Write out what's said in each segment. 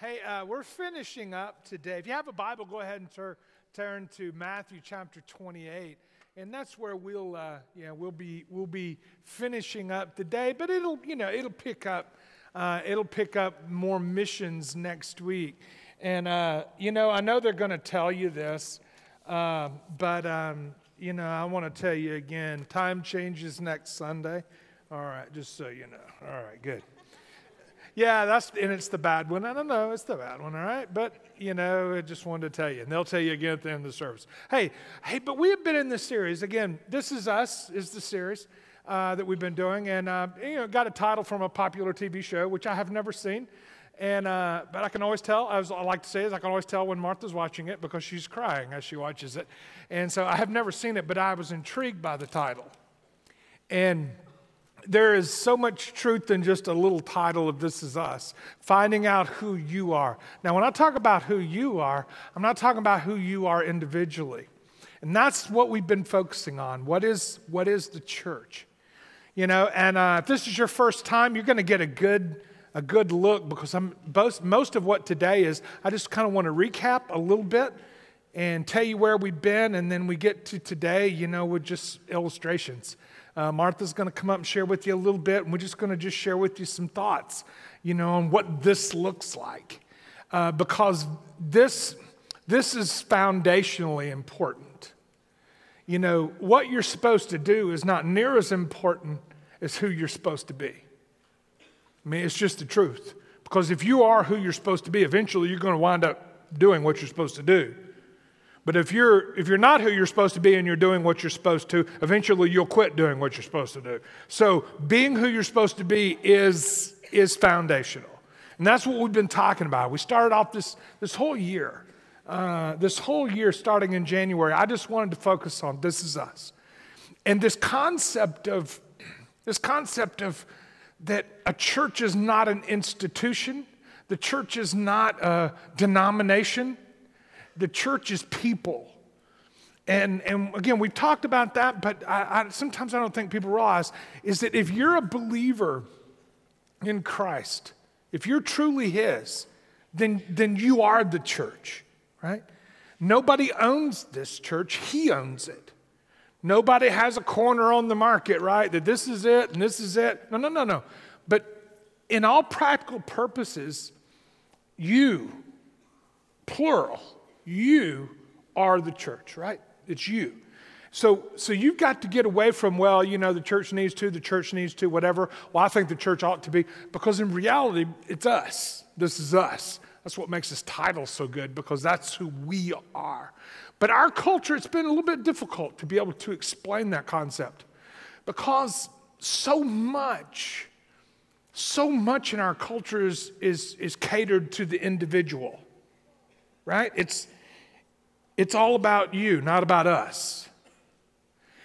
Hey, uh, we're finishing up today. If you have a Bible, go ahead and tur- turn to Matthew chapter 28, and that's where we'll, uh, know, we'll be we'll be finishing up today. But it'll, you know, it'll pick up, uh, it'll pick up more missions next week. And uh, you know, I know they're going to tell you this, uh, but um, you know, I want to tell you again. Time changes next Sunday. All right, just so you know. All right, good. Yeah, that's and it's the bad one. I don't know, it's the bad one, all right? But you know, I just wanted to tell you. And they'll tell you again at the end of the service. Hey, hey, but we have been in this series. Again, This Is Us is the series uh, that we've been doing. And uh, you know, got a title from a popular TV show, which I have never seen. And uh, but I can always tell, as I like to say is I can always tell when Martha's watching it because she's crying as she watches it. And so I have never seen it, but I was intrigued by the title. And there is so much truth in just a little title of This Is Us, finding out who you are. Now, when I talk about who you are, I'm not talking about who you are individually. And that's what we've been focusing on. What is, what is the church? You know, and uh, if this is your first time, you're going to get a good, a good look because I'm, most, most of what today is, I just kind of want to recap a little bit and tell you where we've been, and then we get to today, you know, with just illustrations. Uh, Martha's going to come up and share with you a little bit, and we're just going to just share with you some thoughts, you know, on what this looks like. Uh, because this, this is foundationally important. You know, what you're supposed to do is not near as important as who you're supposed to be. I mean, it's just the truth. Because if you are who you're supposed to be, eventually you're going to wind up doing what you're supposed to do. But if you're, if you're not who you're supposed to be and you're doing what you're supposed to, eventually you'll quit doing what you're supposed to do. So being who you're supposed to be is, is foundational. And that's what we've been talking about. We started off this, this whole year, uh, this whole year starting in January. I just wanted to focus on this is us. And this concept of, this concept of that a church is not an institution, the church is not a denomination the church is people. And, and again, we've talked about that, but I, I, sometimes I don't think people realize is that if you're a believer in Christ, if you're truly His, then, then you are the church, right? Nobody owns this church, He owns it. Nobody has a corner on the market, right? That this is it and this is it. No, no, no, no. But in all practical purposes, you, plural, you are the church, right? It's you. So, so you've got to get away from, well, you know, the church needs to, the church needs to, whatever. Well, I think the church ought to be, because in reality, it's us. This is us. That's what makes this title so good, because that's who we are. But our culture, it's been a little bit difficult to be able to explain that concept because so much, so much in our culture is, is, is catered to the individual right? It's, it's all about you, not about us.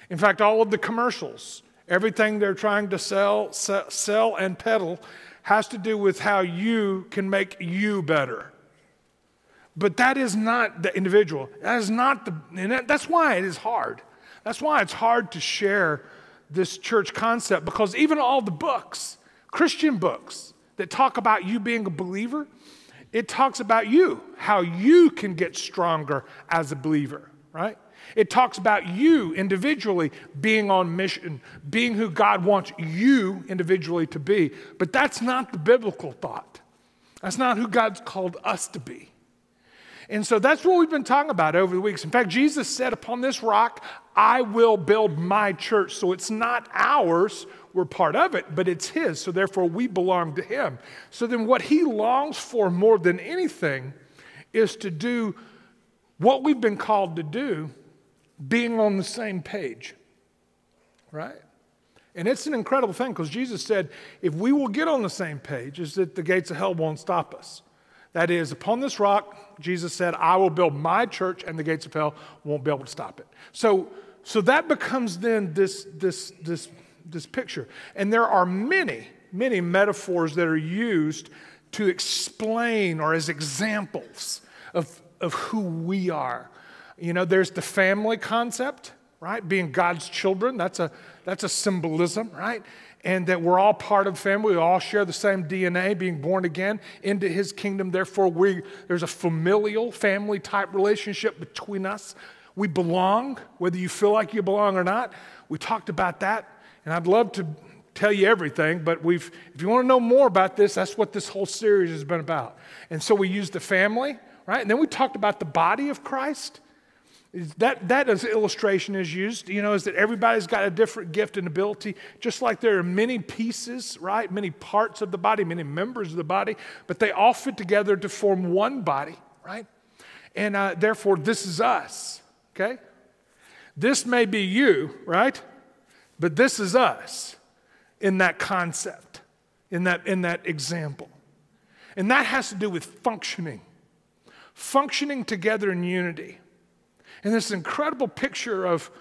In fact, all of the commercials, everything they're trying to sell, sell and peddle has to do with how you can make you better. But that is not the individual. That is not the, and that's why it is hard. That's why it's hard to share this church concept because even all the books, Christian books that talk about you being a believer, it talks about you, how you can get stronger as a believer, right? It talks about you individually being on mission, being who God wants you individually to be. But that's not the biblical thought. That's not who God's called us to be. And so that's what we've been talking about over the weeks. In fact, Jesus said, Upon this rock, I will build my church. So it's not ours, we're part of it, but it's His. So therefore, we belong to Him. So then, what He longs for more than anything is to do what we've been called to do, being on the same page, right? And it's an incredible thing because Jesus said, if we will get on the same page, is that the gates of hell won't stop us. That is, upon this rock, Jesus said, I will build my church and the gates of hell won't be able to stop it. So, so that becomes then this, this, this, this picture. And there are many, many metaphors that are used to explain or as examples of, of who we are. You know, there's the family concept, right? Being God's children, that's a, that's a symbolism, right? And that we're all part of family. We all share the same DNA, being born again into his kingdom. Therefore, we, there's a familial family type relationship between us. We belong, whether you feel like you belong or not. We talked about that, and I'd love to tell you everything, but we've, if you want to know more about this, that's what this whole series has been about. And so we used the family, right? And then we talked about the body of Christ. That, that illustration is used, you know, is that everybody's got a different gift and ability, just like there are many pieces, right? Many parts of the body, many members of the body, but they all fit together to form one body, right? And uh, therefore, this is us, okay? This may be you, right? But this is us in that concept, in that, in that example. And that has to do with functioning, functioning together in unity and this incredible picture of,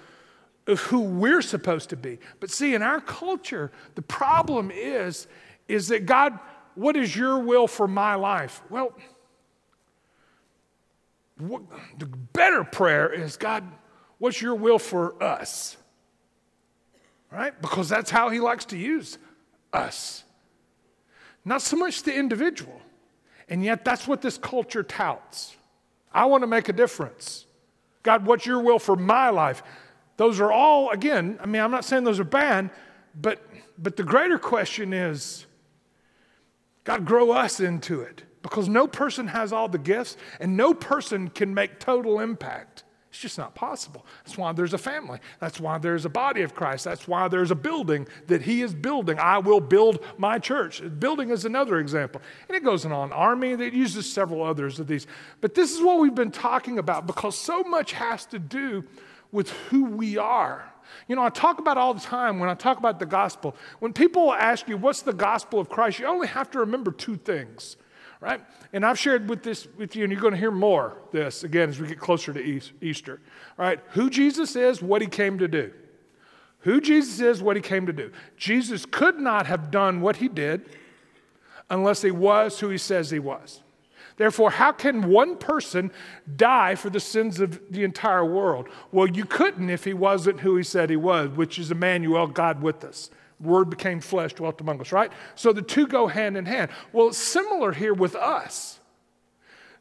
of who we're supposed to be. But see, in our culture, the problem is, is that God, what is your will for my life? Well, what, the better prayer is, God, what's your will for us? Right? Because that's how he likes to use us. Not so much the individual. And yet, that's what this culture touts. I want to make a difference. God, what's your will for my life? Those are all, again, I mean, I'm not saying those are bad, but, but the greater question is God, grow us into it because no person has all the gifts and no person can make total impact. It's just not possible. That's why there's a family. That's why there's a body of Christ. That's why there's a building that He is building. I will build my church. Building is another example. And it goes on. Army, that uses several others of these. But this is what we've been talking about because so much has to do with who we are. You know, I talk about all the time when I talk about the gospel. When people ask you, what's the gospel of Christ, you only have to remember two things, right? and I've shared with this with you, and you're going to hear more this again as we get closer to Easter. Right, who Jesus is, what he came to do. Who Jesus is, what he came to do. Jesus could not have done what he did unless he was who he says he was. Therefore, how can one person die for the sins of the entire world? Well, you couldn't if he wasn't who he said he was, which is Emmanuel, God with us. Word became flesh, dwelt among us, right? So the two go hand in hand. Well, it's similar here with us.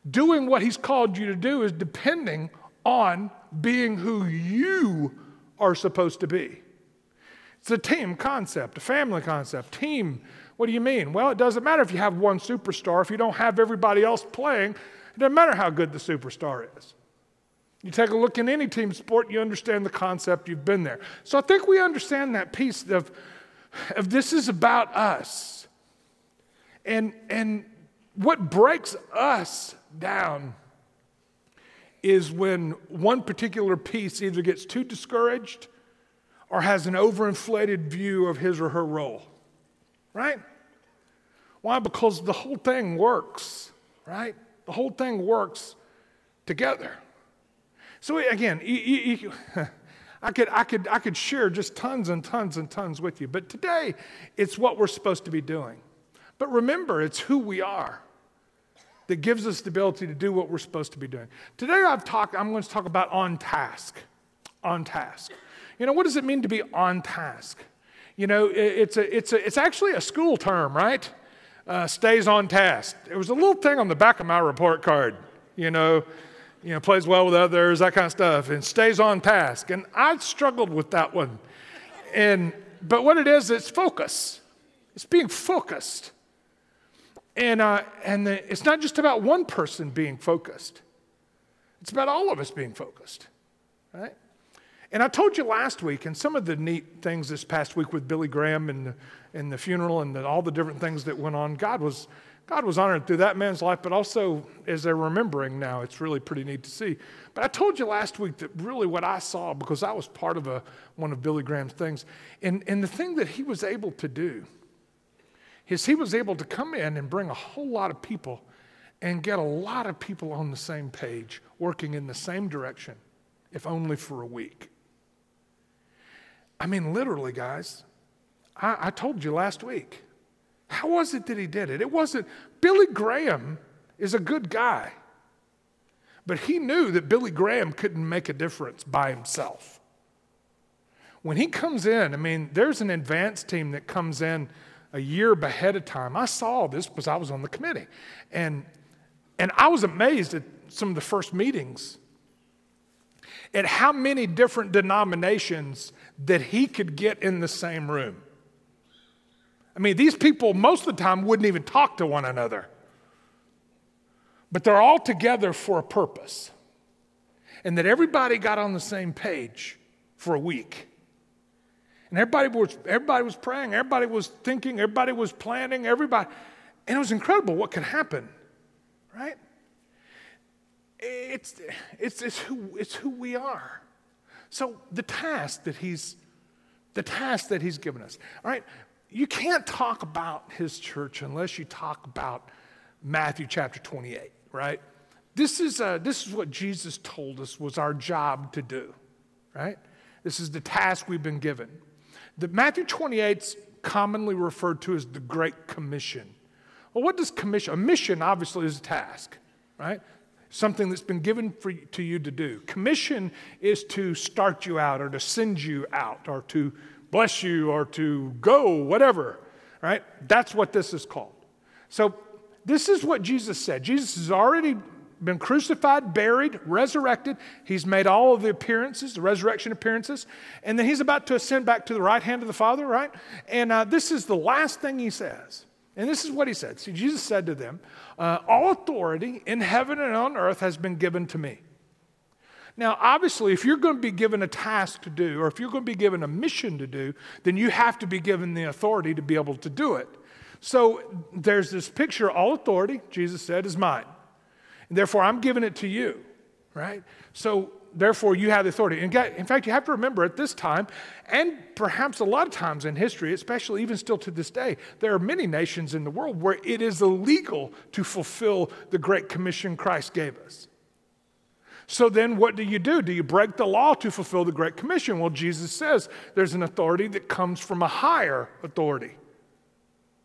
Doing what he's called you to do is depending on being who you are supposed to be. It's a team concept, a family concept. Team, what do you mean? Well, it doesn't matter if you have one superstar, if you don't have everybody else playing, it doesn't matter how good the superstar is. You take a look in any team sport, you understand the concept, you've been there. So I think we understand that piece of if this is about us. And, and what breaks us down is when one particular piece either gets too discouraged or has an overinflated view of his or her role. Right? Why? Because the whole thing works, right? The whole thing works together. So again, you, you, you, I could, I, could, I could share just tons and tons and tons with you, but today it's what we're supposed to be doing. But remember, it's who we are that gives us the ability to do what we're supposed to be doing. Today I've talked, I'm going to talk about on task. On task. You know, what does it mean to be on task? You know, it's, a, it's, a, it's actually a school term, right? Uh, stays on task. There was a little thing on the back of my report card, you know, you know, plays well with others, that kind of stuff, and stays on task. And I struggled with that one. And but what it is, it's focus. It's being focused. And uh, and the, it's not just about one person being focused. It's about all of us being focused, right? And I told you last week, and some of the neat things this past week with Billy Graham and and the funeral and the, all the different things that went on. God was God was honored through that man's life, but also as they're remembering now, it's really pretty neat to see. But I told you last week that really what I saw, because I was part of a, one of Billy Graham's things, and, and the thing that he was able to do is he was able to come in and bring a whole lot of people and get a lot of people on the same page, working in the same direction, if only for a week. I mean, literally, guys, I, I told you last week. How was it that he did it? It wasn't, Billy Graham is a good guy, but he knew that Billy Graham couldn't make a difference by himself. When he comes in, I mean, there's an advanced team that comes in a year ahead of time. I saw this because I was on the committee. And, and I was amazed at some of the first meetings at how many different denominations that he could get in the same room. I mean, these people most of the time wouldn't even talk to one another, but they're all together for a purpose. And that everybody got on the same page for a week. And everybody was, everybody was praying, everybody was thinking, everybody was planning, everybody. And it was incredible what could happen, right? It's, it's, it's, who, it's who we are. So the task that he's, the task that he's given us, all right? You can't talk about his church unless you talk about Matthew chapter 28, right? This is, uh, this is what Jesus told us was our job to do, right? This is the task we've been given. The Matthew 28 is commonly referred to as the Great Commission. Well, what does commission? A mission obviously is a task, right? Something that's been given for, to you to do. Commission is to start you out or to send you out or to bless you or to go, whatever, right? That's what this is called. So, this is what Jesus said. Jesus has already been crucified, buried, resurrected. He's made all of the appearances, the resurrection appearances, and then he's about to ascend back to the right hand of the Father, right? And uh, this is the last thing he says. And this is what he said. See, Jesus said to them, uh, All authority in heaven and on earth has been given to me. Now, obviously, if you're going to be given a task to do, or if you're going to be given a mission to do, then you have to be given the authority to be able to do it. So there's this picture all authority, Jesus said, is mine. And therefore, I'm giving it to you, right? So, therefore, you have the authority. In fact, you have to remember at this time, and perhaps a lot of times in history, especially even still to this day, there are many nations in the world where it is illegal to fulfill the Great Commission Christ gave us. So then, what do you do? Do you break the law to fulfill the Great Commission? Well, Jesus says there's an authority that comes from a higher authority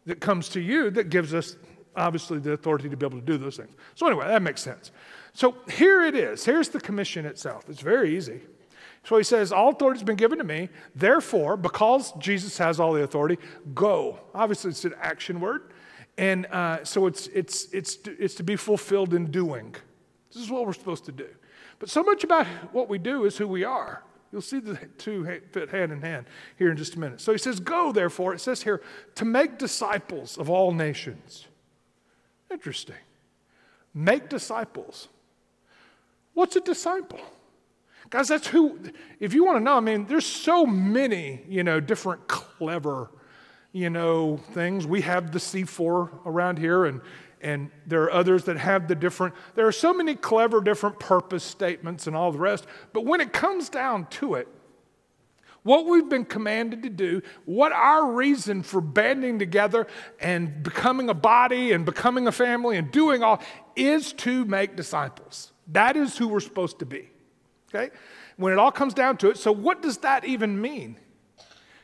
that comes to you that gives us obviously the authority to be able to do those things. So, anyway, that makes sense. So, here it is. Here's the commission itself. It's very easy. So he says, All authority has been given to me. Therefore, because Jesus has all the authority, go. Obviously, it's an action word. And uh, so it's, it's, it's, it's to be fulfilled in doing. This is what we're supposed to do. But so much about what we do is who we are. You'll see the two fit hand in hand here in just a minute. So he says, Go, therefore, it says here, to make disciples of all nations. Interesting. Make disciples. What's a disciple? Guys, that's who, if you want to know, I mean, there's so many, you know, different clever, you know, things. We have the C4 around here, and, and there are others that have the different, there are so many clever different purpose statements and all the rest. But when it comes down to it, what we've been commanded to do, what our reason for banding together and becoming a body and becoming a family and doing all is to make disciples. That is who we're supposed to be. Okay? When it all comes down to it, so what does that even mean?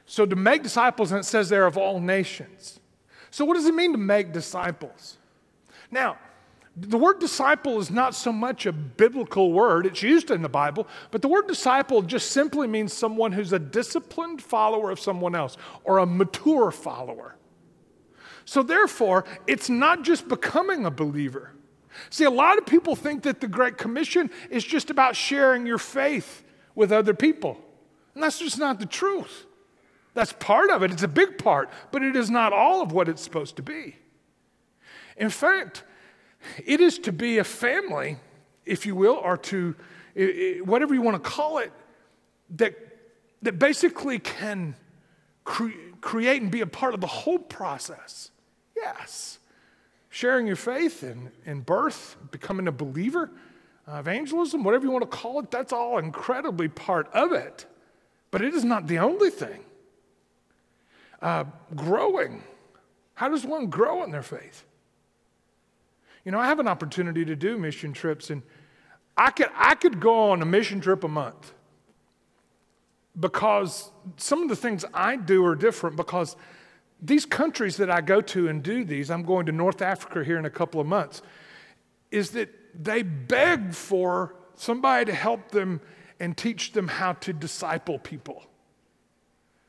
So to make disciples, and it says there of all nations. So what does it mean to make disciples? Now, the word disciple is not so much a biblical word, it's used in the Bible, but the word disciple just simply means someone who's a disciplined follower of someone else or a mature follower. So, therefore, it's not just becoming a believer. See, a lot of people think that the Great Commission is just about sharing your faith with other people, and that's just not the truth. That's part of it, it's a big part, but it is not all of what it's supposed to be. In fact, it is to be a family, if you will, or to whatever you want to call it, that, that basically can cre- create and be a part of the whole process. Yes. Sharing your faith in, in birth, becoming a believer, uh, evangelism, whatever you want to call it, that's all incredibly part of it. But it is not the only thing. Uh, growing. How does one grow in their faith? You know, I have an opportunity to do mission trips, and I could, I could go on a mission trip a month because some of the things I do are different because these countries that I go to and do these, I'm going to North Africa here in a couple of months, is that they beg for somebody to help them and teach them how to disciple people.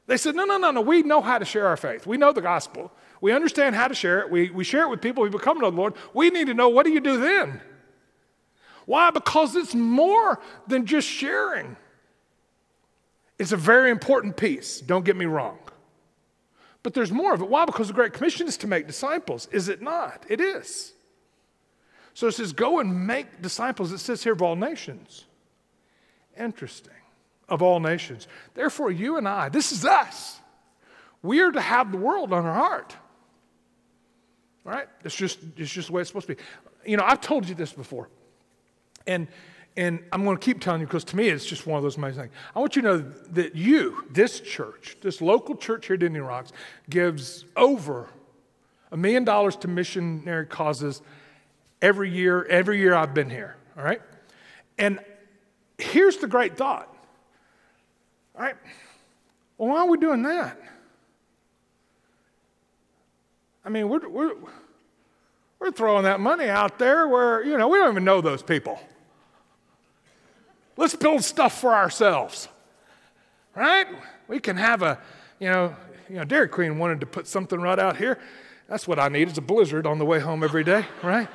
They said, no, no, no, no, we know how to share our faith. We know the gospel. We understand how to share it. We, we share it with people who become the Lord. We need to know what do you do then? Why? Because it's more than just sharing. It's a very important piece, don't get me wrong. But there's more of it. Why? Because the Great Commission is to make disciples. Is it not? It is. So it says, go and make disciples. It says here of all nations. Interesting. Of all nations. Therefore, you and I, this is us. We are to have the world on our heart. Right? It's just, it's just the way it's supposed to be. You know, I've told you this before. And and I'm going to keep telling you because to me it's just one of those amazing things. I want you to know that you, this church, this local church here at Indian Rocks, gives over a million dollars to missionary causes every year, every year I've been here. All right? And here's the great thought. All right? Well, why are we doing that? I mean, we're, we're, we're throwing that money out there where, you know, we don't even know those people. Let's build stuff for ourselves, right? We can have a, you know, you know, Dairy Queen wanted to put something right out here. That's what I need is a blizzard on the way home every day, right?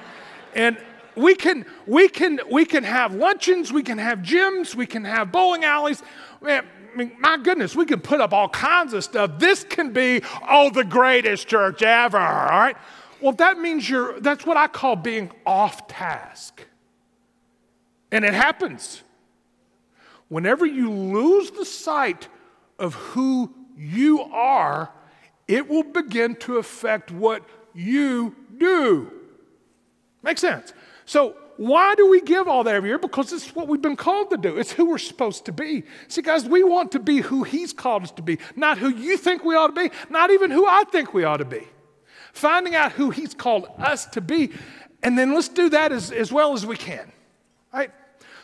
And we can, we can, we can have luncheons, we can have gyms, we can have bowling alleys. Man, mean, my goodness, we can put up all kinds of stuff. This can be, oh, the greatest church ever, all right? Well, that means you're, that's what I call being off task. And it happens whenever you lose the sight of who you are, it will begin to affect what you do. Makes sense? So, why do we give all that every year? Because it's what we've been called to do. It's who we're supposed to be. See, guys, we want to be who He's called us to be, not who you think we ought to be, not even who I think we ought to be. Finding out who He's called us to be, and then let's do that as, as well as we can. Right?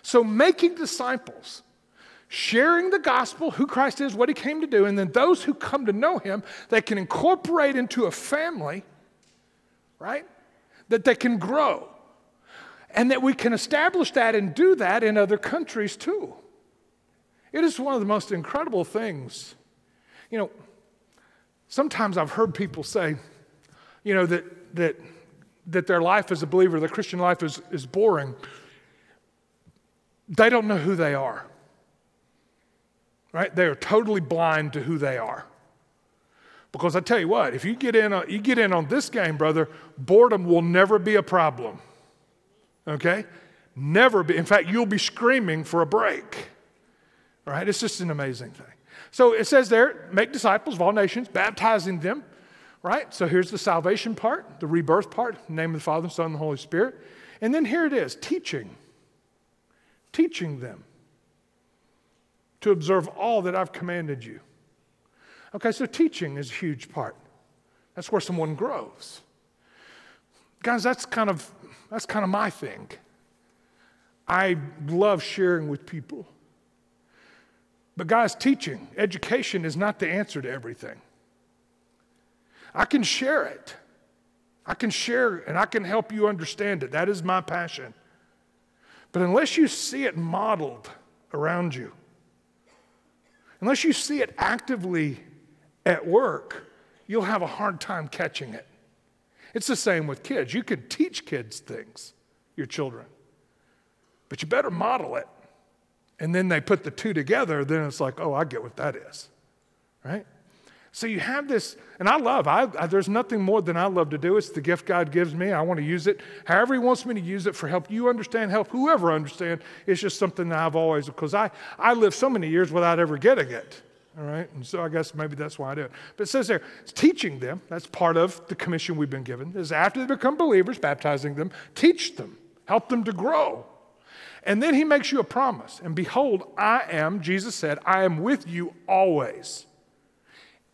So, making disciples sharing the gospel, who Christ is, what he came to do, and then those who come to know him, they can incorporate into a family, right? That they can grow. And that we can establish that and do that in other countries too. It is one of the most incredible things. You know, sometimes I've heard people say, you know, that, that, that their life as a believer, their Christian life is, is boring. They don't know who they are right? They are totally blind to who they are. Because I tell you what, if you get in on, you get in on this game, brother, boredom will never be a problem. Okay? Never be. In fact, you'll be screaming for a break. Right? It's just an amazing thing. So it says there, make disciples of all nations, baptizing them. Right? So here's the salvation part, the rebirth part, the name of the Father, Son, and the Holy Spirit. And then here it is, teaching. Teaching them to observe all that I've commanded you. Okay, so teaching is a huge part. That's where someone grows. Guys, that's kind of that's kind of my thing. I love sharing with people. But guys, teaching, education is not the answer to everything. I can share it. I can share and I can help you understand it. That is my passion. But unless you see it modeled around you, Unless you see it actively at work, you'll have a hard time catching it. It's the same with kids. You can teach kids things, your children, but you better model it. And then they put the two together, then it's like, oh, I get what that is, right? So you have this, and I love, I, I, there's nothing more than I love to do. It's the gift God gives me. I want to use it however He wants me to use it for help you understand, help whoever understand. It's just something that I've always, because I, I lived so many years without ever getting it. All right, and so I guess maybe that's why I do it. But it says there, it's teaching them. That's part of the commission we've been given. Is after they become believers, baptizing them, teach them, help them to grow. And then he makes you a promise. And behold, I am, Jesus said, I am with you always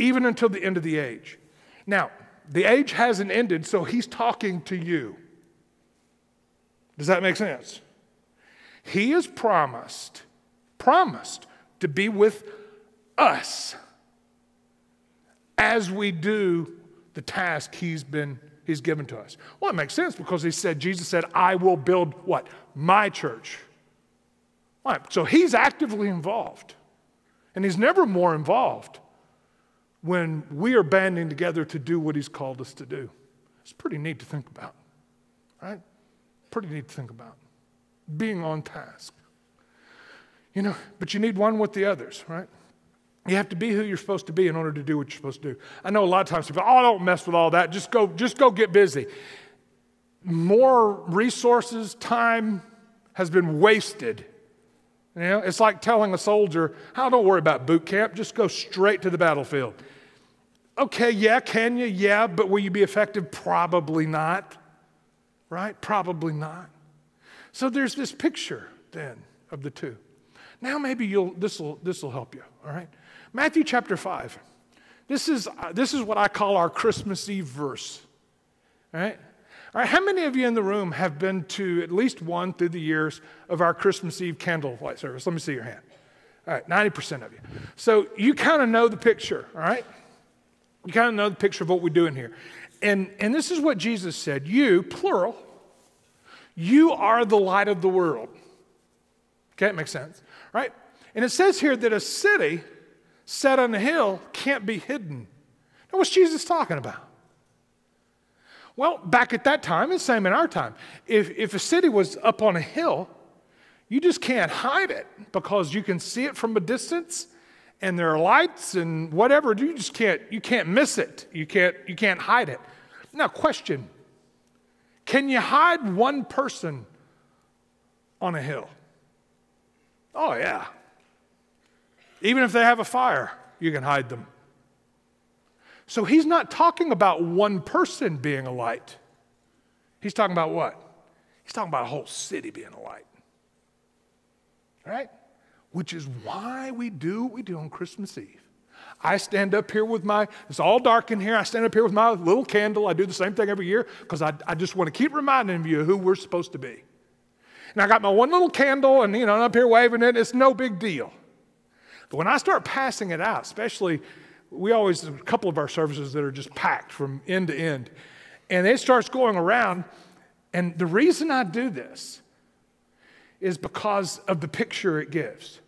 even until the end of the age. Now, the age hasn't ended, so he's talking to you. Does that make sense? He is promised, promised to be with us as we do the task he's been he's given to us. Well, it makes sense because he said, Jesus said, I will build what? My church. Right. So he's actively involved. And he's never more involved when we are banding together to do what He's called us to do. It's pretty neat to think about, right? Pretty neat to think about. Being on task. You know, but you need one with the others, right? You have to be who you're supposed to be in order to do what you're supposed to do. I know a lot of times people, oh, don't mess with all that. Just go, just go get busy. More resources, time has been wasted. You know, it's like telling a soldier, oh, don't worry about boot camp, just go straight to the battlefield. Okay, yeah, can you? Yeah, but will you be effective? Probably not. Right? Probably not. So there's this picture then of the two. Now maybe you'll this will this will help you, all right? Matthew chapter 5. This is, uh, this is what I call our Christmas Eve verse. All right? All right, how many of you in the room have been to at least one through the years of our Christmas Eve candlelight service? Let me see your hand. All right, 90% of you. So you kind of know the picture, all right? You kind of know the picture of what we're doing here. And, and this is what Jesus said You, plural, you are the light of the world. Okay, it makes sense, right? And it says here that a city set on a hill can't be hidden. Now, what's Jesus talking about? Well, back at that time, and same in our time, if, if a city was up on a hill, you just can't hide it because you can see it from a distance and there are lights and whatever. You just can't, you can't miss it. You can't, you can't hide it. Now, question Can you hide one person on a hill? Oh, yeah. Even if they have a fire, you can hide them. So he's not talking about one person being a light. He's talking about what? He's talking about a whole city being a light. Right? Which is why we do what we do on Christmas Eve. I stand up here with my, it's all dark in here. I stand up here with my little candle. I do the same thing every year because I, I just want to keep reminding you who we're supposed to be. And I got my one little candle and, you know, I'm up here waving it. It's no big deal. But when I start passing it out, especially, we always, a couple of our services that are just packed from end to end, and it starts going around. And the reason I do this is because of the picture it gives.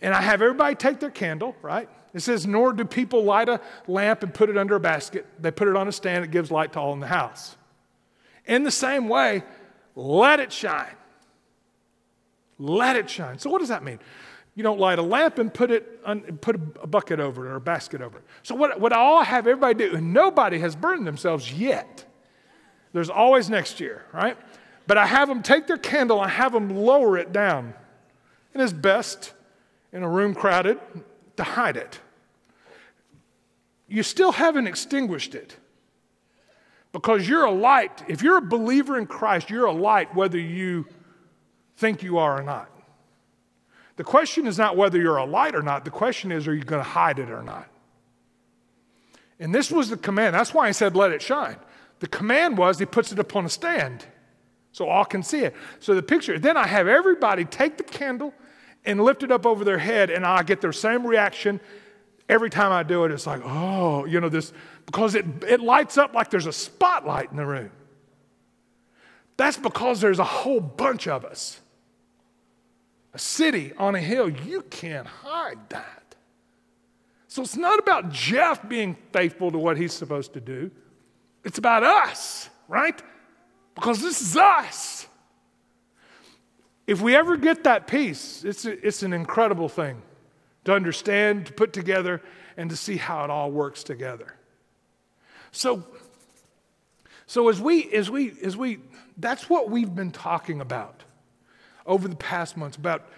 And I have everybody take their candle, right? It says, Nor do people light a lamp and put it under a basket. They put it on a stand, it gives light to all in the house. In the same way, let it shine. Let it shine. So, what does that mean? You don't light a lamp and put it put a bucket over it or a basket over it. So what, what I all have everybody do, and nobody has burned themselves yet. There's always next year, right? But I have them take their candle, I have them lower it down. And it's best in a room crowded to hide it. You still haven't extinguished it. Because you're a light. If you're a believer in Christ, you're a light whether you think you are or not. The question is not whether you're a light or not. The question is, are you going to hide it or not? And this was the command. That's why he said, let it shine. The command was he puts it upon a stand so all can see it. So the picture, then I have everybody take the candle and lift it up over their head, and I get their same reaction every time I do it. It's like, oh, you know, this, because it, it lights up like there's a spotlight in the room. That's because there's a whole bunch of us a city on a hill, you can't hide that. So it's not about Jeff being faithful to what he's supposed to do, it's about us, right? Because this is us. If we ever get that piece, it's, a, it's an incredible thing to understand, to put together, and to see how it all works together. So, so as we, as we, as we, that's what we've been talking about over the past months about,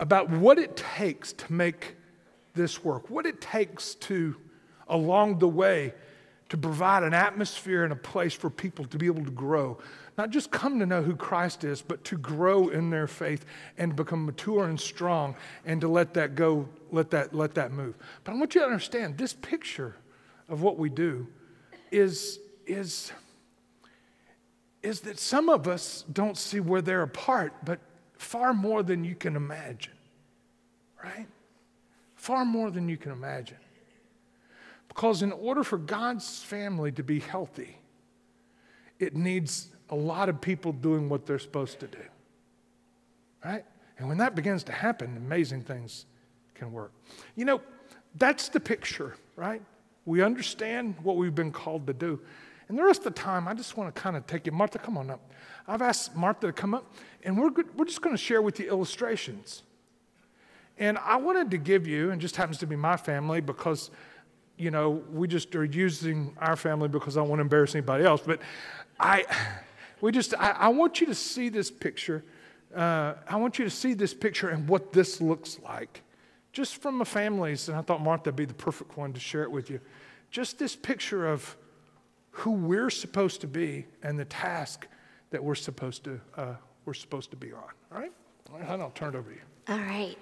about what it takes to make this work, what it takes to, along the way, to provide an atmosphere and a place for people to be able to grow. Not just come to know who Christ is, but to grow in their faith and become mature and strong and to let that go, let that, let that move. But I want you to understand this picture of what we do is, is, is that some of us don't see where they're apart, but far more than you can imagine, right? Far more than you can imagine. Because in order for God's family to be healthy, it needs a lot of people doing what they're supposed to do, right? And when that begins to happen, amazing things can work. You know, that's the picture, right? We understand what we've been called to do. And the rest of the time, I just want to kind of take you. Martha, come on up. I've asked Martha to come up, and we're, good, we're just going to share with you illustrations. And I wanted to give you, and just happens to be my family because, you know, we just are using our family because I don't want to embarrass anybody else. But I, we just, I, I want you to see this picture. Uh, I want you to see this picture and what this looks like. Just from the family's, and I thought Martha would be the perfect one to share it with you. Just this picture of who we're supposed to be and the task that we're supposed to, uh, we're supposed to be on. All right? All right, I'll turn it over to you. All right.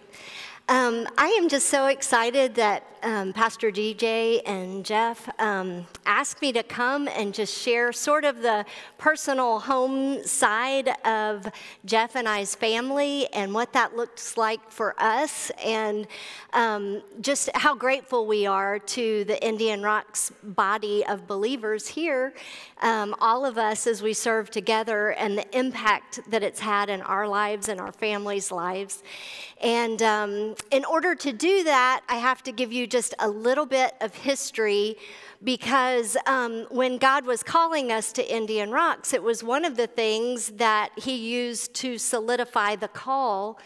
Um, I am just so excited that um, Pastor DJ and Jeff um, asked me to come and just share sort of the personal home side of Jeff and I's family and what that looks like for us, and um, just how grateful we are to the Indian Rocks body of believers here, um, all of us as we serve together, and the impact that it's had in our lives and our families' lives. And in order to do that, I have to give you just a little bit of history because um, when God was calling us to Indian Rocks, it was one of the things that He used to solidify the call,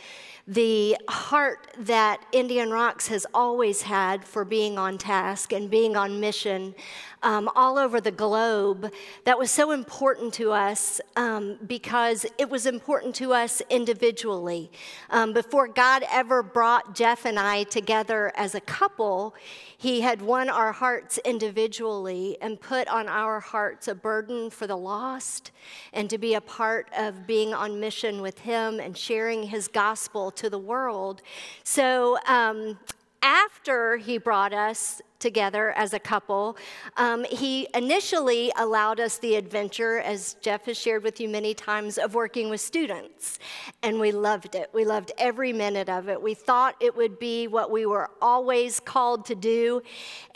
the heart that Indian Rocks has always had for being on task and being on mission um, all over the globe that was so important to us um, because it was important to us individually. Um, before God ever brought Jeff and I together as a couple, he had won our hearts individually and put on our hearts a burden for the lost and to be a part of being on mission with Him and sharing His gospel to the world. So, um, after He brought us together as a couple. Um, he initially allowed us the adventure, as Jeff has shared with you many times, of working with students. And we loved it. We loved every minute of it. We thought it would be what we were always called to do.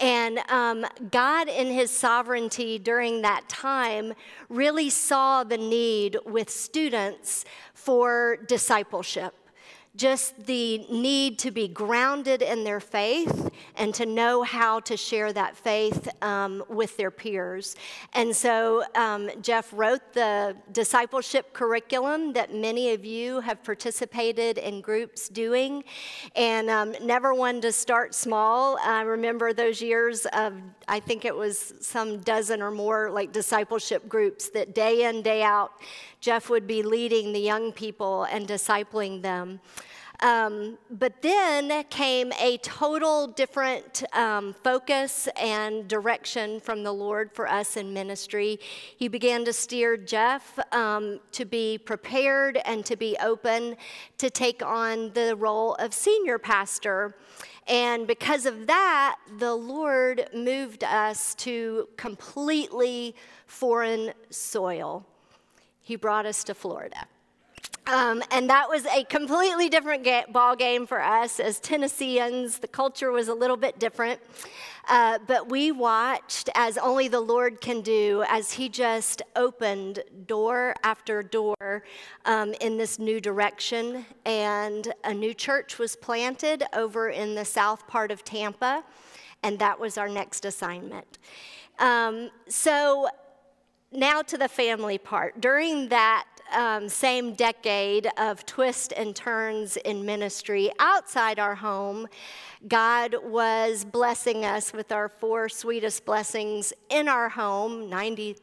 And um, God, in His sovereignty during that time, really saw the need with students for discipleship just the need to be grounded in their faith and to know how to share that faith um, with their peers. And so um, Jeff wrote the discipleship curriculum that many of you have participated in groups doing, and um, never one to start small. I remember those years of, I think it was some dozen or more like discipleship groups that day in, day out, Jeff would be leading the young people and discipling them. Um, but then came a total different um, focus and direction from the Lord for us in ministry. He began to steer Jeff um, to be prepared and to be open to take on the role of senior pastor. And because of that, the Lord moved us to completely foreign soil. He brought us to Florida. Um, and that was a completely different ga- ball game for us as Tennesseans. The culture was a little bit different. Uh, but we watched as only the Lord can do as He just opened door after door um, in this new direction. And a new church was planted over in the south part of Tampa. And that was our next assignment. Um, so now to the family part. During that um, same decade of twists and turns in ministry outside our home, God was blessing us with our four sweetest blessings in our home 91,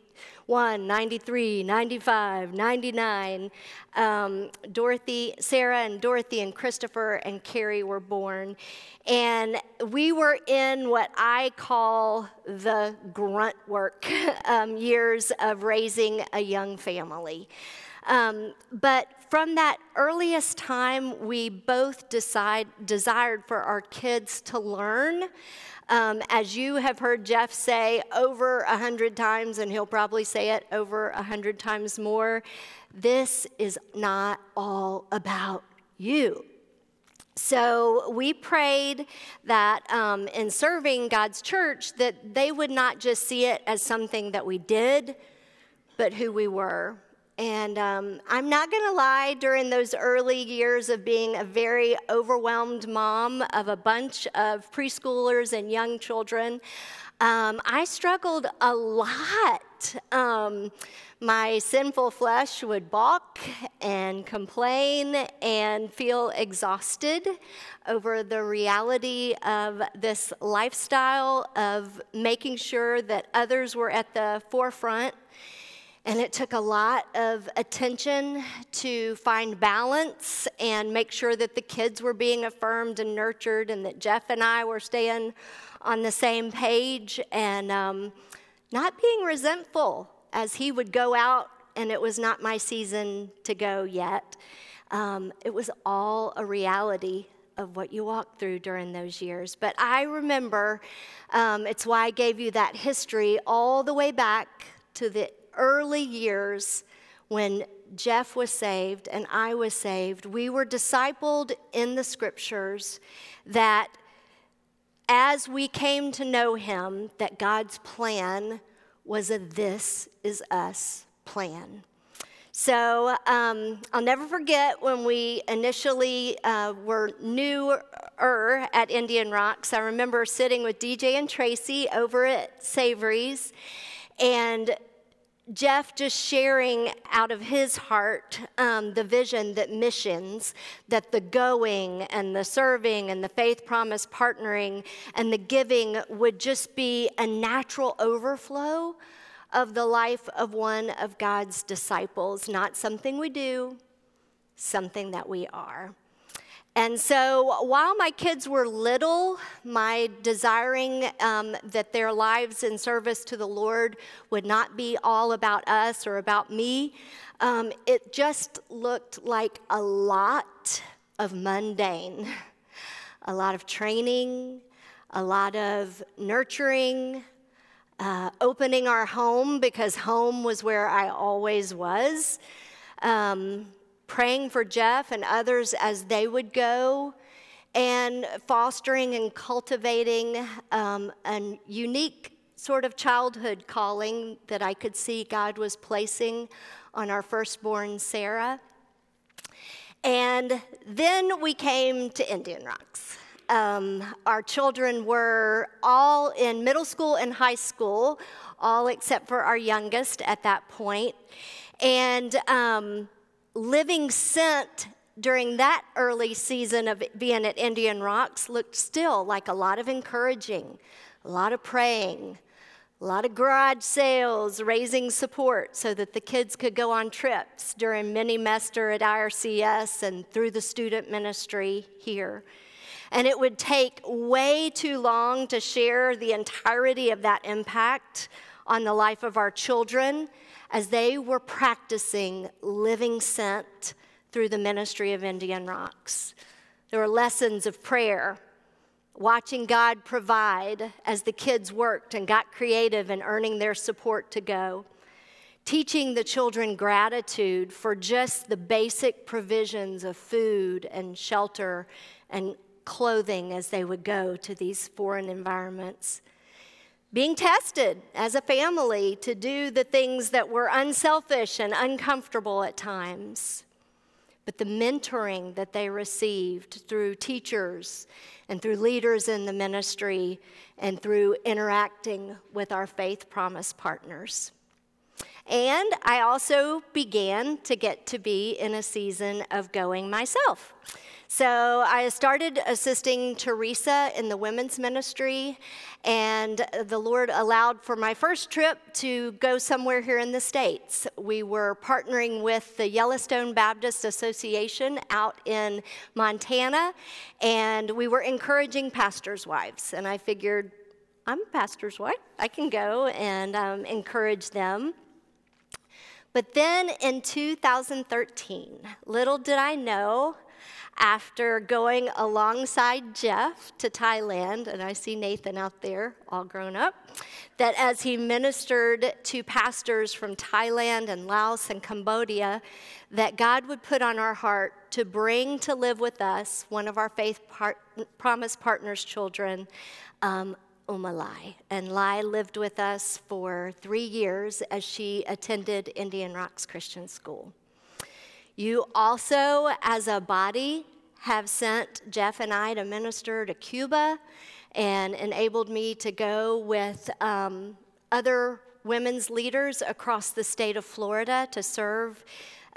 93, 95, 99. Um, Dorothy, Sarah, and Dorothy, and Christopher and Carrie were born. And we were in what I call the grunt work um, years of raising a young family. Um, but from that earliest time, we both decide, desired for our kids to learn. Um, as you have heard Jeff say over a hundred times, and he'll probably say it over a hundred times more, this is not all about you. So we prayed that um, in serving God's church, that they would not just see it as something that we did, but who we were. And um, I'm not going to lie, during those early years of being a very overwhelmed mom of a bunch of preschoolers and young children, um, I struggled a lot. Um, my sinful flesh would balk and complain and feel exhausted over the reality of this lifestyle of making sure that others were at the forefront and it took a lot of attention to find balance and make sure that the kids were being affirmed and nurtured, and that Jeff and I were staying on the same page and um, not being resentful as he would go out and it was not my season to go yet. Um, it was all a reality of what you walked through during those years. But I remember, um, it's why I gave you that history all the way back to the early years when Jeff was saved and I was saved, we were discipled in the scriptures that as we came to know him, that God's plan was a this is us plan. So um, I'll never forget when we initially uh, were newer at Indian Rocks. I remember sitting with DJ and Tracy over at Savory's, and Jeff just sharing out of his heart um, the vision that missions, that the going and the serving and the faith promise partnering and the giving would just be a natural overflow of the life of one of God's disciples, not something we do, something that we are. And so while my kids were little, my desiring um, that their lives in service to the Lord would not be all about us or about me, um, it just looked like a lot of mundane, a lot of training, a lot of nurturing, uh, opening our home because home was where I always was. Um, praying for Jeff and others as they would go, and fostering and cultivating um, a unique sort of childhood calling that I could see God was placing on our firstborn, Sarah. And then we came to Indian Rocks. Um, our children were all in middle school and high school, all except for our youngest at that point. And um, living sent during that early season of being at Indian Rocks looked still like a lot of encouraging, a lot of praying, a lot of garage sales, raising support so that the kids could go on trips during mini mester at IRCS and through the student ministry here. And it would take way too long to share the entirety of that impact on the life of our children as they were practicing living sent through the ministry of Indian Rocks. There were lessons of prayer, watching God provide as the kids worked and got creative in earning their support to go. Teaching the children gratitude for just the basic provisions of food and shelter and clothing as they would go to these foreign environments being tested as a family to do the things that were unselfish and uncomfortable at times. But the mentoring that they received through teachers and through leaders in the ministry and through interacting with our faith promise partners. And I also began to get to be in a season of going myself. So I started assisting Teresa in the women's ministry, and the Lord allowed for my first trip to go somewhere here in the States. We were partnering with the Yellowstone Baptist Association out in Montana, and we were encouraging pastors' wives. And I figured, I'm a pastor's wife, I can go and um, encourage them. But then in 2013, little did I know after going alongside Jeff to Thailand, and I see Nathan out there, all grown up, that as he ministered to pastors from Thailand and Laos and Cambodia, that God would put on our heart to bring to live with us one of our faith part- promise partners' children, um, Umalai. And Lai lived with us for three years as she attended Indian Rocks Christian School. You also, as a body, have sent Jeff and I to minister to Cuba and enabled me to go with um, other women's leaders across the state of Florida to serve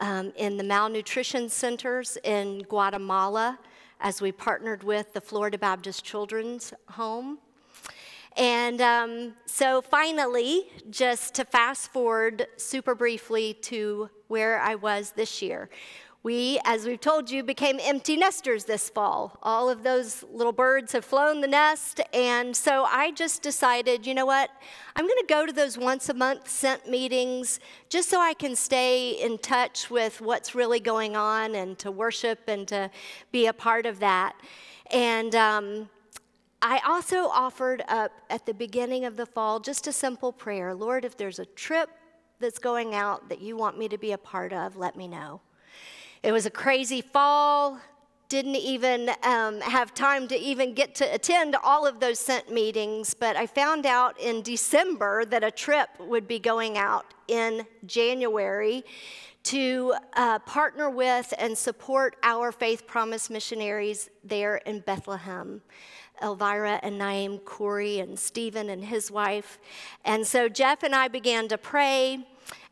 um, in the malnutrition centers in Guatemala as we partnered with the Florida Baptist Children's Home. And um, so finally, just to fast forward super briefly to where I was this year. We, as we've told you, became empty nesters this fall. All of those little birds have flown the nest, and so I just decided, you know what? I'm going to go to those once a month sent meetings just so I can stay in touch with what's really going on and to worship and to be a part of that. And um, I also offered up at the beginning of the fall just a simple prayer Lord, if there's a trip that's going out that you want me to be a part of, let me know. It was a crazy fall. Didn't even um, have time to even get to attend all of those sent meetings, but I found out in December that a trip would be going out in January to uh, partner with and support our Faith Promise missionaries there in Bethlehem. Elvira and Naim Khoury and Stephen and his wife. And so Jeff and I began to pray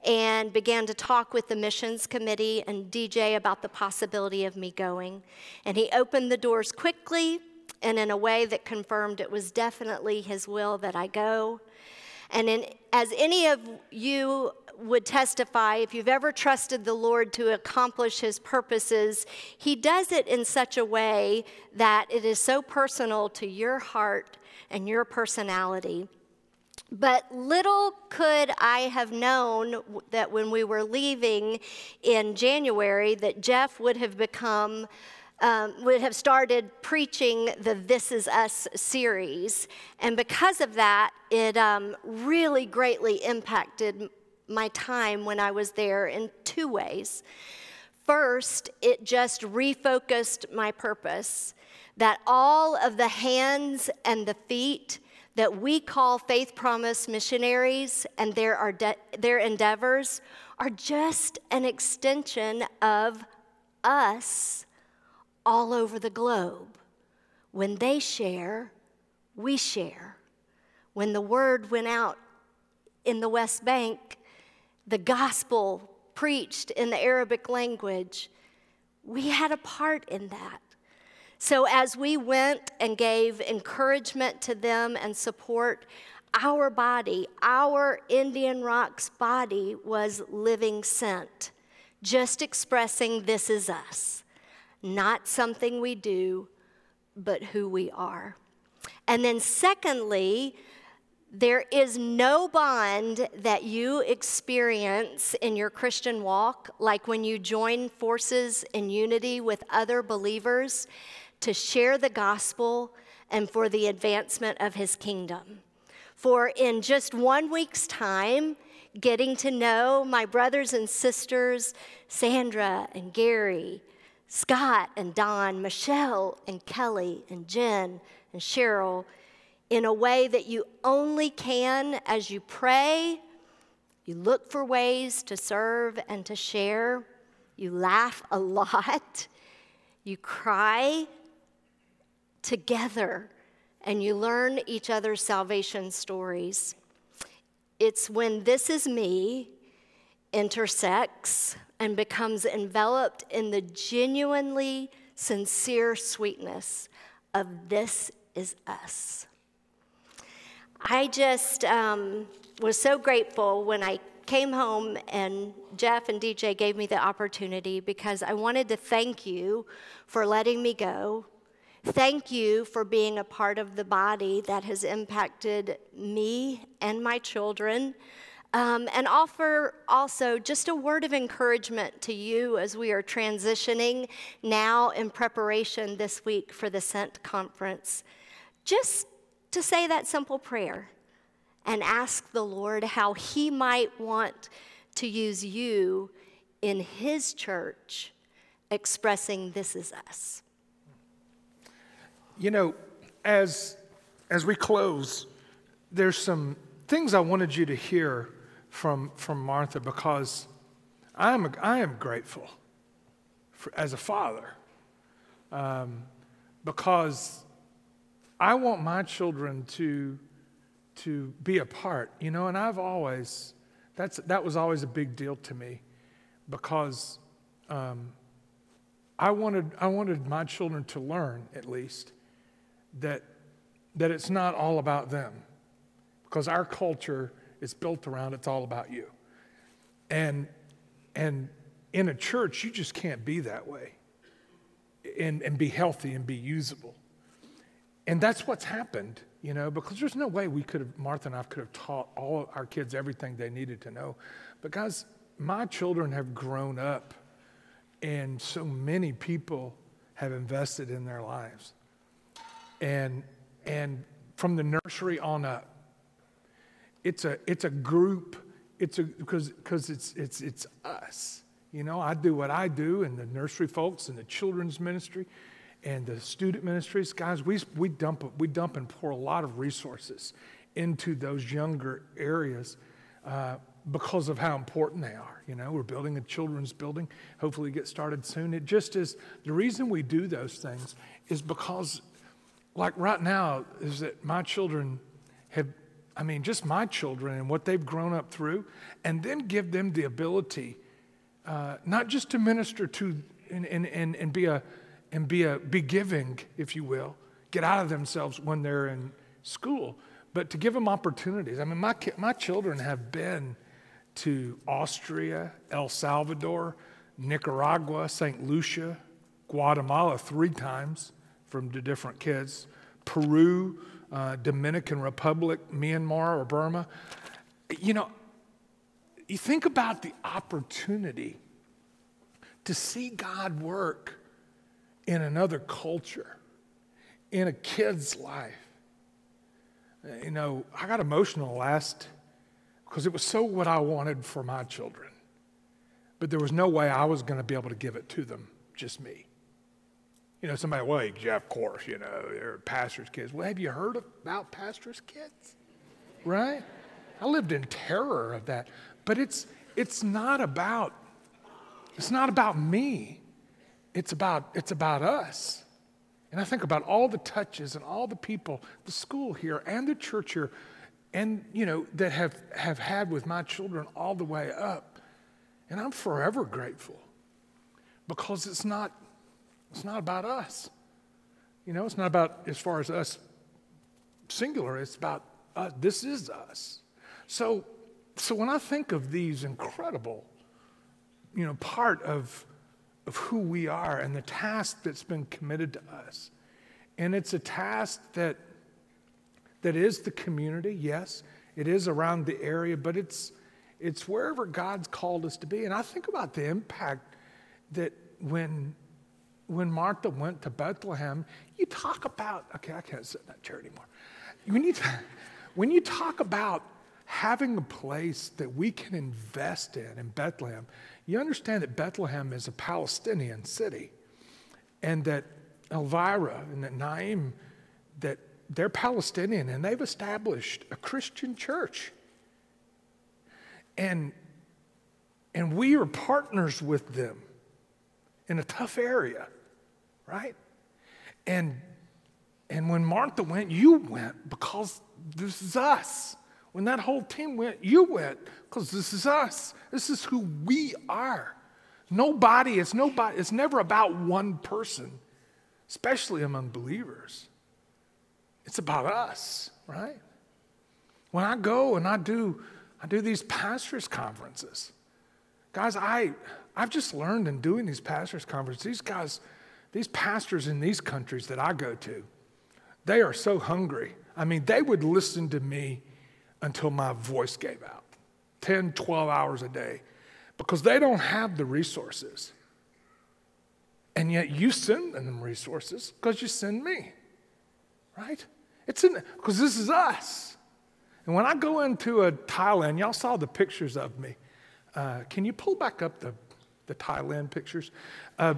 and began to talk with the missions committee and DJ about the possibility of me going. And he opened the doors quickly and in a way that confirmed it was definitely his will that I go. And in, as any of you would testify, if you've ever trusted the Lord to accomplish his purposes, he does it in such a way that it is so personal to your heart and your personality but little could I have known that when we were leaving in January, that Jeff would have become, um, would have started preaching the This Is Us series. And because of that, it um, really greatly impacted my time when I was there in two ways. First, it just refocused my purpose that all of the hands and the feet that we call Faith Promise missionaries and their, de- their endeavors are just an extension of us all over the globe. When they share, we share. When the word went out in the West Bank, the gospel preached in the Arabic language, we had a part in that. So, as we went and gave encouragement to them and support, our body, our Indian Rocks body, was living sent, just expressing this is us, not something we do, but who we are. And then, secondly, there is no bond that you experience in your Christian walk like when you join forces in unity with other believers to share the gospel and for the advancement of his kingdom. For in just one week's time, getting to know my brothers and sisters, Sandra and Gary, Scott and Don, Michelle and Kelly and Jen and Cheryl, in a way that you only can as you pray, you look for ways to serve and to share, you laugh a lot, you cry together and you learn each other's salvation stories. It's when this is me intersects and becomes enveloped in the genuinely sincere sweetness of this is us. I just um, was so grateful when I came home and Jeff and DJ gave me the opportunity because I wanted to thank you for letting me go Thank you for being a part of the body that has impacted me and my children. Um, and offer also just a word of encouragement to you as we are transitioning now in preparation this week for the Sent Conference. Just to say that simple prayer and ask the Lord how He might want to use you in His church, expressing this is us. You know, as as we close, there's some things I wanted you to hear from, from Martha because I am, I am grateful for, as a father um, because I want my children to, to be a part, you know, and I've always, that's, that was always a big deal to me because um, I, wanted, I wanted my children to learn, at least, that, that it's not all about them because our culture is built around it's all about you. And, and in a church, you just can't be that way and, and be healthy and be usable. And that's what's happened, you know, because there's no way we could have, Martha and I could have taught all our kids everything they needed to know. But guys, my children have grown up and so many people have invested in their lives. And, and from the nursery on up, it's a, it's a group, it's a, because, because it's, it's, it's us. You know, I do what I do, and the nursery folks, and the children's ministry, and the student ministries. Guys, we, we, dump, we dump and pour a lot of resources into those younger areas uh, because of how important they are. You know, we're building a children's building, hopefully get started soon. It just is the reason we do those things is because, like right now, is that my children have I mean, just my children and what they've grown up through, and then give them the ability uh, not just to minister to and, and, and, and be a and be a be giving, if you will, get out of themselves when they're in school, but to give them opportunities. I mean, my my children have been to Austria, El Salvador, Nicaragua, St. Lucia, Guatemala three times from the different kids, Peru, uh, Dominican Republic, Myanmar, or Burma. You know, you think about the opportunity to see God work in another culture, in a kid's life. You know, I got emotional last because it was so what I wanted for my children. But there was no way I was going to be able to give it to them, just me. You know, somebody, well, yeah, of course, you know, they're pastor's kids. Well, have you heard about pastor's kids? Right? I lived in terror of that. But it's, it's not about, it's not about me. It's about, it's about us. And I think about all the touches and all the people, the school here and the church here, and you know, that have, have had with my children all the way up. And I'm forever grateful because it's not it's not about us. You know, it's not about as far as us singular, it's about us. This is us. So, so when I think of these incredible, you know, part of, of who we are and the task that's been committed to us, and it's a task that, that is the community, yes, it is around the area, but it's, it's wherever God's called us to be. And I think about the impact that when when Martha went to Bethlehem, you talk about, okay, I can't sit in that chair anymore. When you, when you talk about having a place that we can invest in in Bethlehem, you understand that Bethlehem is a Palestinian city and that Elvira and that Naim, that they're Palestinian and they've established a Christian church. And, and we are partners with them in a tough area right? And and when Martha went, you went because this is us. When that whole team went, you went because this is us. This is who we are. Nobody, it's nobody, it's never about one person, especially among believers. It's about us, right? When I go and I do, I do these pastors' conferences. Guys, I I've just learned in doing these pastors' conferences, these guys, these pastors in these countries that I go to, they are so hungry. I mean, they would listen to me until my voice gave out 10, 12 hours a day because they don't have the resources. And yet you send them resources because you send me, right? It's in because this is us. And when I go into a Thailand, y'all saw the pictures of me. Uh, can you pull back up the, the Thailand pictures? Uh,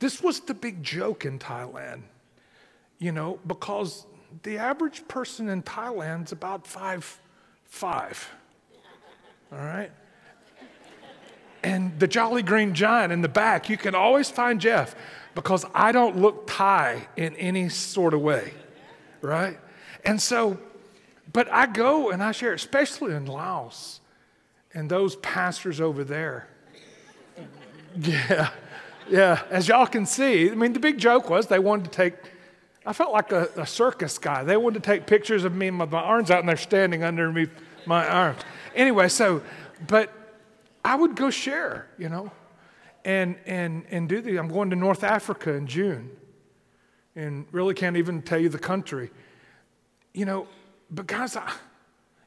this was the big joke in Thailand, you know, because the average person in Thailand's about five, five. All right? And the Jolly Green Giant in the back, you can always find Jeff because I don't look Thai in any sort of way, right? And so, but I go and I share, especially in Laos and those pastors over there. Yeah, yeah, as y'all can see, I mean, the big joke was they wanted to take, I felt like a, a circus guy. They wanted to take pictures of me with my arms out and they're standing underneath my arms. Anyway, so, but I would go share, you know, and, and, and do the, I'm going to North Africa in June and really can't even tell you the country. You know, but guys, I,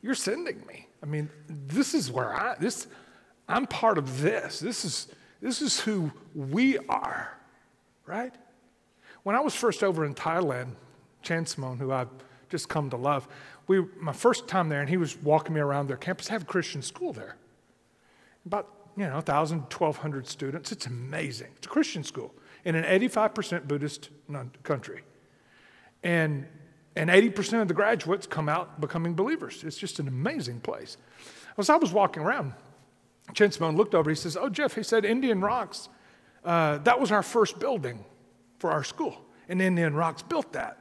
you're sending me. I mean, this is where I, this, I'm part of this. This is, this is who we are, right? When I was first over in Thailand, Chansmon, who I've just come to love, we, my first time there, and he was walking me around their campus, they have a Christian school there. About, you know, 1,000, 1,200 students. It's amazing. It's a Christian school in an 85% Buddhist country. And, and 80% of the graduates come out becoming believers. It's just an amazing place. As I was walking around, Chinsmone looked over, he says, Oh, Jeff, he said, Indian Rocks, uh, that was our first building for our school. And Indian Rocks built that.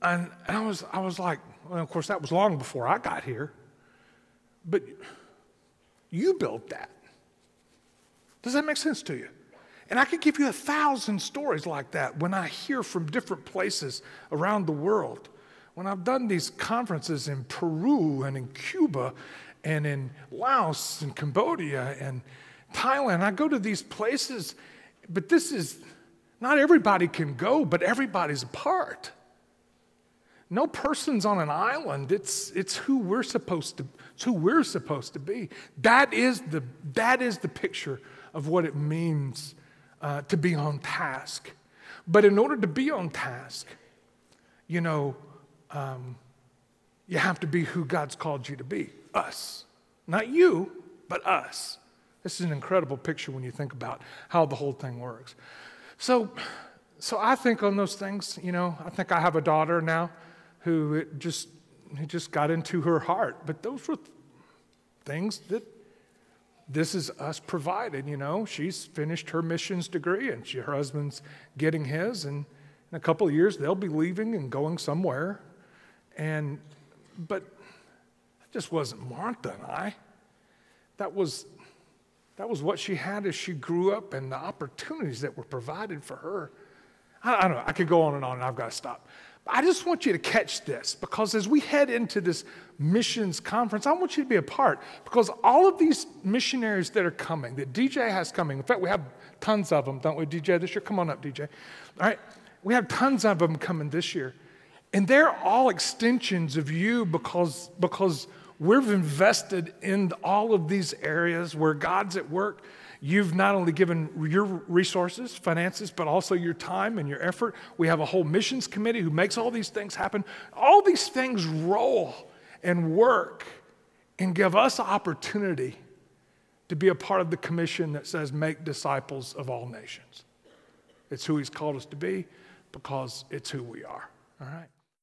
And, and I, was, I was like, well, of course, that was long before I got here. But you built that. Does that make sense to you? And I could give you a thousand stories like that when I hear from different places around the world. When I've done these conferences in Peru and in Cuba and in Laos and Cambodia and Thailand, I go to these places, but this is not everybody can go, but everybody's a part. No person's on an island. It's, it's who we're supposed to, it's who we're supposed to be. That is the, that is the picture of what it means uh, to be on task. But in order to be on task, you know, um, you have to be who God's called you to be us. Not you, but us. This is an incredible picture when you think about how the whole thing works. So, so I think on those things, you know, I think I have a daughter now who just it just got into her heart. But those were things that this is us provided, you know. She's finished her missions degree and she, her husband's getting his, and in a couple of years they'll be leaving and going somewhere. And but that just wasn't Martha and I. That was that was what she had as she grew up and the opportunities that were provided for her. I, I don't know, I could go on and on, and I've got to stop. I just want you to catch this because as we head into this missions conference, I want you to be a part because all of these missionaries that are coming, that DJ has coming, in fact, we have tons of them, don't we, DJ, this year? Come on up, DJ. All right, we have tons of them coming this year. And they're all extensions of you because, because we've invested in all of these areas where God's at work. You've not only given your resources, finances, but also your time and your effort. We have a whole missions committee who makes all these things happen. All these things roll and work and give us opportunity to be a part of the commission that says, make disciples of all nations. It's who he's called us to be because it's who we are. All right?